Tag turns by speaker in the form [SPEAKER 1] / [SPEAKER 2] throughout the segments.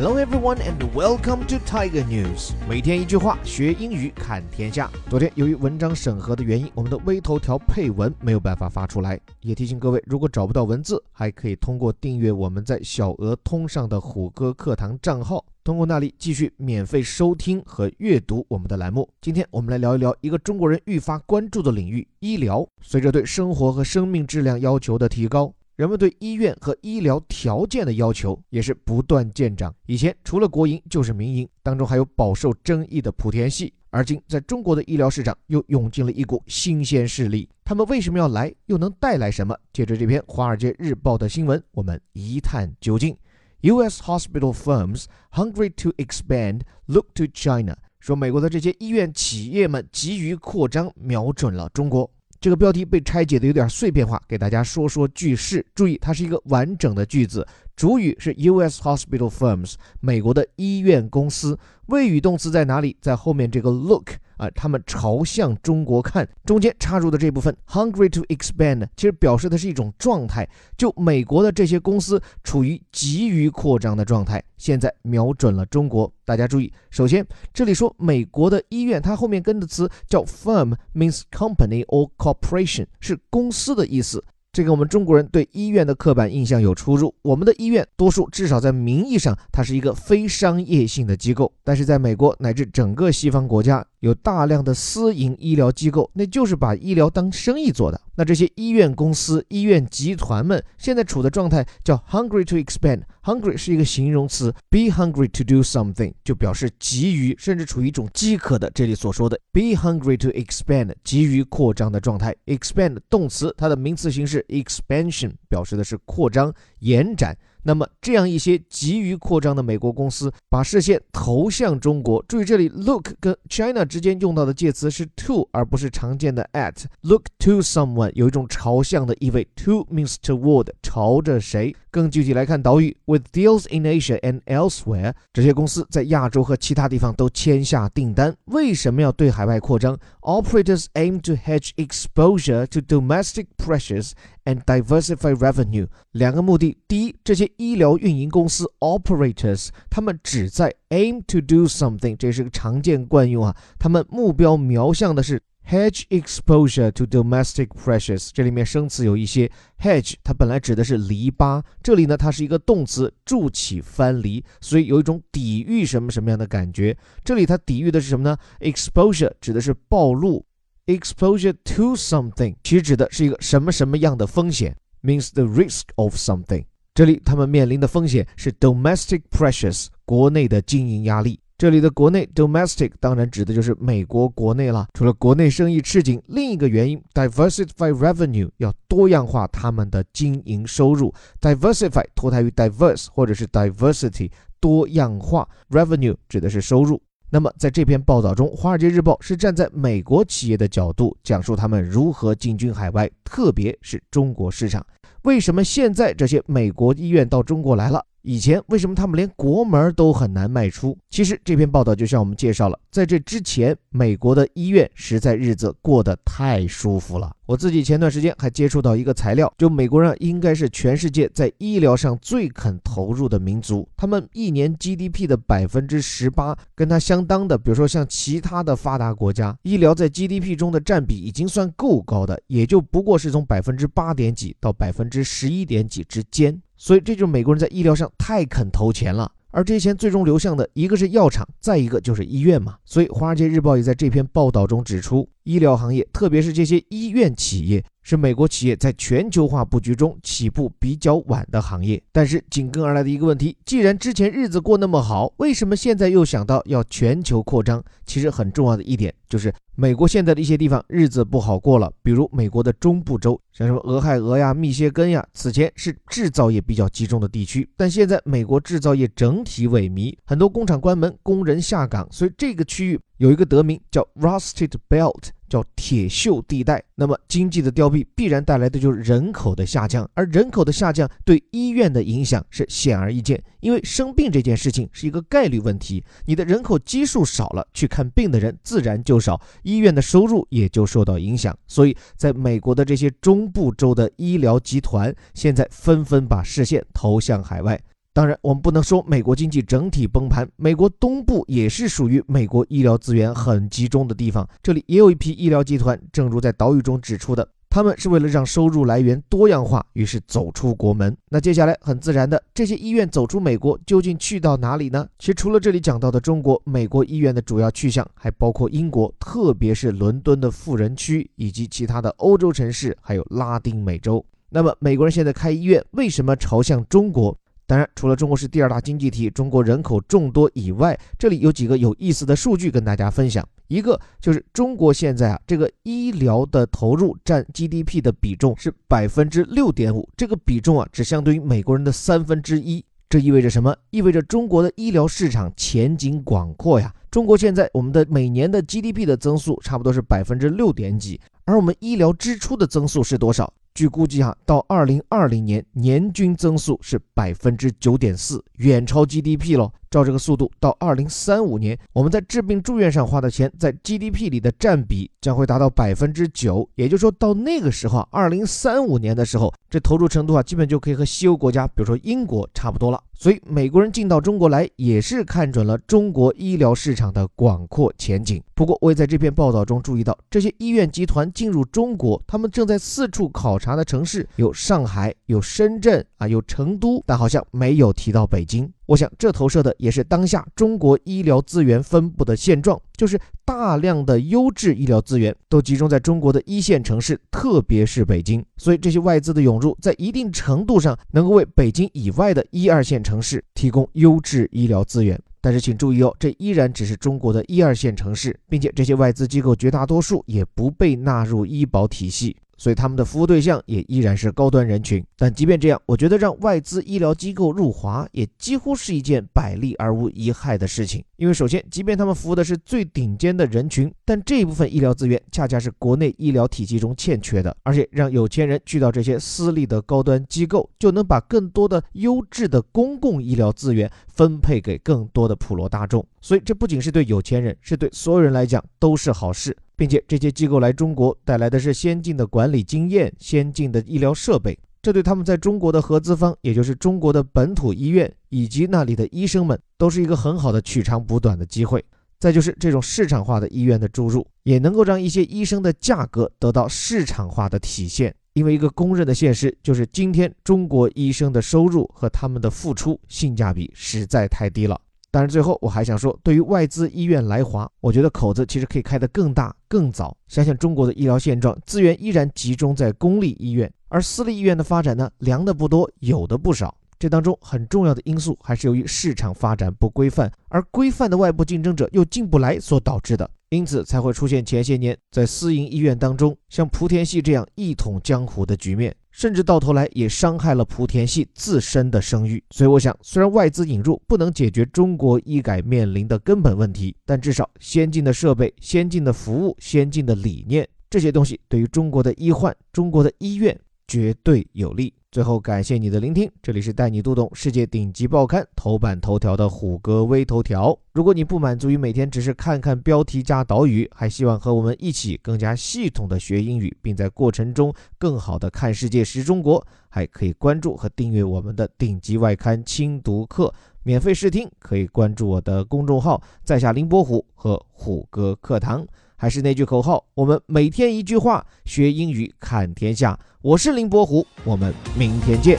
[SPEAKER 1] Hello everyone and welcome to Tiger News。每天一句话，学英语看天下。昨天由于文章审核的原因，我们的微头条配文没有办法发出来。也提醒各位，如果找不到文字，还可以通过订阅我们在小鹅通上的虎哥课堂账号，通过那里继续免费收听和阅读我们的栏目。今天我们来聊一聊一个中国人愈发关注的领域——医疗。随着对生活和生命质量要求的提高。人们对医院和医疗条件的要求也是不断见长。以前除了国营就是民营，当中还有饱受争议的莆田系。而今在中国的医疗市场又涌进了一股新鲜势力，他们为什么要来，又能带来什么？借着这篇《华尔街日报》的新闻，我们一探究竟。U.S. hospital firms hungry to expand look to China，说美国的这些医院企业们急于扩张，瞄准了中国。这个标题被拆解的有点碎片化，给大家说说句式。注意，它是一个完整的句子。主语是 U.S. hospital firms，美国的医院公司。谓语动词在哪里？在后面这个 look 啊，他们朝向中国看。中间插入的这部分 hungry to expand，其实表示的是一种状态，就美国的这些公司处于急于扩张的状态。现在瞄准了中国，大家注意，首先这里说美国的医院，它后面跟的词叫 firm，means company or corporation，是公司的意思。这跟我们中国人对医院的刻板印象有出入。我们的医院多数至少在名义上，它是一个非商业性的机构，但是在美国乃至整个西方国家。有大量的私营医疗机构，那就是把医疗当生意做的。那这些医院公司、医院集团们现在处的状态叫 hungry to expand。hungry 是一个形容词，be hungry to do something 就表示急于，甚至处于一种饥渴的。这里所说的 be hungry to expand，急于扩张的状态。expand 动词，它的名词形式 expansion 表示的是扩张、延展。那么，这样一些急于扩张的美国公司，把视线投向中国。注意，这里 look 跟 China 之间用到的介词是 to，而不是常见的 at。Look to someone 有一种朝向的意味，to means toward，朝着谁？更具体来看导语，with deals in Asia and elsewhere，这些公司在亚洲和其他地方都签下订单。为什么要对海外扩张？Operators aim to hedge exposure to domestic pressures and diversify revenue。两个目的：第一，这些医疗运营公司 operators，他们旨在 aim to do something，这是个常见惯用啊，他们目标瞄向的是。Hedge exposure to domestic pressures，这里面生词有一些。Hedge 它本来指的是篱笆，这里呢它是一个动词，筑起藩篱，所以有一种抵御什么什么样的感觉。这里它抵御的是什么呢？Exposure 指的是暴露，exposure to something 其实指的是一个什么什么样的风险，means the risk of something。这里他们面临的风险是 domestic pressures，国内的经营压力。这里的国内 domestic 当然指的就是美国国内了。除了国内生意吃紧，另一个原因 diversify revenue 要多样化他们的经营收入。diversify 脱胎于 diverse 或者是 diversity 多样化，revenue 指的是收入。那么在这篇报道中，《华尔街日报》是站在美国企业的角度讲述他们如何进军海外，特别是中国市场。为什么现在这些美国医院到中国来了？以前为什么他们连国门都很难迈出？其实这篇报道就向我们介绍了，在这之前，美国的医院实在日子过得太舒服了。我自己前段时间还接触到一个材料，就美国人应该是全世界在医疗上最肯投入的民族，他们一年 GDP 的百分之十八，跟它相当的，比如说像其他的发达国家，医疗在 GDP 中的占比已经算够高的，也就不过是从百分之八点几到百分之十一点几之间。所以这就是美国人在医疗上太肯投钱了，而这些钱最终流向的一个是药厂，再一个就是医院嘛。所以《华尔街日报》也在这篇报道中指出，医疗行业，特别是这些医院企业。是美国企业在全球化布局中起步比较晚的行业，但是紧跟而来的一个问题，既然之前日子过那么好，为什么现在又想到要全球扩张？其实很重要的一点就是，美国现在的一些地方日子不好过了，比如美国的中部州，像什么俄亥俄呀、密歇根呀，此前是制造业比较集中的地区，但现在美国制造业整体萎靡，很多工厂关门，工人下岗，所以这个区域有一个得名叫 Rusted Belt。叫铁锈地带，那么经济的凋敝必然带来的就是人口的下降，而人口的下降对医院的影响是显而易见，因为生病这件事情是一个概率问题，你的人口基数少了，去看病的人自然就少，医院的收入也就受到影响，所以在美国的这些中部州的医疗集团现在纷纷把视线投向海外。当然，我们不能说美国经济整体崩盘，美国东部也是属于美国医疗资源很集中的地方，这里也有一批医疗集团。正如在岛屿中指出的。他们是为了让收入来源多样化，于是走出国门。那接下来很自然的，这些医院走出美国，究竟去到哪里呢？其实除了这里讲到的中国，美国医院的主要去向还包括英国，特别是伦敦的富人区，以及其他的欧洲城市，还有拉丁美洲。那么美国人现在开医院，为什么朝向中国？当然，除了中国是第二大经济体，中国人口众多以外，这里有几个有意思的数据跟大家分享。一个就是中国现在啊，这个医疗的投入占 GDP 的比重是百分之六点五，这个比重啊，只相对于美国人的三分之一。这意味着什么？意味着中国的医疗市场前景广阔呀。中国现在我们的每年的 GDP 的增速差不多是百分之六点几，而我们医疗支出的增速是多少？据估计哈，到二零二零年年均增速是百分之九点四，远超 GDP 喽。照这个速度，到二零三五年，我们在治病住院上花的钱，在 GDP 里的占比将会达到百分之九。也就是说到那个时候啊，二零三五年的时候，这投入程度啊，基本就可以和西欧国家，比如说英国差不多了。所以美国人进到中国来，也是看准了中国医疗市场的广阔前景。不过，我也在这篇报道中注意到，这些医院集团进入中国，他们正在四处考察的城市有上海、有深圳啊、有成都，但好像没有提到北京。我想，这投射的也是当下中国医疗资源分布的现状，就是大量的优质医疗资源都集中在中国的一线城市，特别是北京。所以，这些外资的涌入，在一定程度上能够为北京以外的一二线城市提供优质医疗资源。但是，请注意哦，这依然只是中国的一二线城市，并且这些外资机构绝大多数也不被纳入医保体系。所以他们的服务对象也依然是高端人群，但即便这样，我觉得让外资医疗机构入华也几乎是一件百利而无一害的事情。因为首先，即便他们服务的是最顶尖的人群，但这一部分医疗资源恰恰是国内医疗体系中欠缺的。而且，让有钱人去到这些私立的高端机构，就能把更多的优质的公共医疗资源分配给更多的普罗大众。所以，这不仅是对有钱人，是对所有人来讲都是好事。并且这些机构来中国带来的是先进的管理经验、先进的医疗设备，这对他们在中国的合资方，也就是中国的本土医院以及那里的医生们，都是一个很好的取长补短的机会。再就是这种市场化的医院的注入，也能够让一些医生的价格得到市场化的体现。因为一个公认的现实就是，今天中国医生的收入和他们的付出性价比实在太低了。但是，最后我还想说，对于外资医院来华，我觉得口子其实可以开得更大、更早。想想中国的医疗现状，资源依然集中在公立医院，而私立医院的发展呢，凉的不多，有的不少。这当中很重要的因素还是由于市场发展不规范，而规范的外部竞争者又进不来所导致的。因此才会出现前些年在私营医院当中，像莆田系这样一统江湖的局面。甚至到头来也伤害了莆田系自身的声誉。所以我想，虽然外资引入不能解决中国医改面临的根本问题，但至少先进的设备、先进的服务、先进的理念这些东西，对于中国的医患、中国的医院绝对有利。最后，感谢你的聆听。这里是带你读懂世界顶级报刊头版头条的虎哥微头条。如果你不满足于每天只是看看标题加导语，还希望和我们一起更加系统的学英语，并在过程中更好的看世界识中国，还可以关注和订阅我们的顶级外刊轻读课，免费试听可以关注我的公众号“在下林伯虎”和虎哥课堂。还是那句口号，我们每天一句话，学英语看天下。我是林伯虎，我们明天见。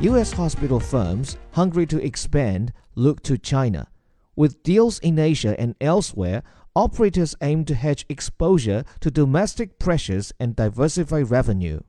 [SPEAKER 1] U.S. hospital firms hungry to expand look to China. With deals in Asia and elsewhere, operators aim to hedge exposure to domestic pressures and diversify revenue.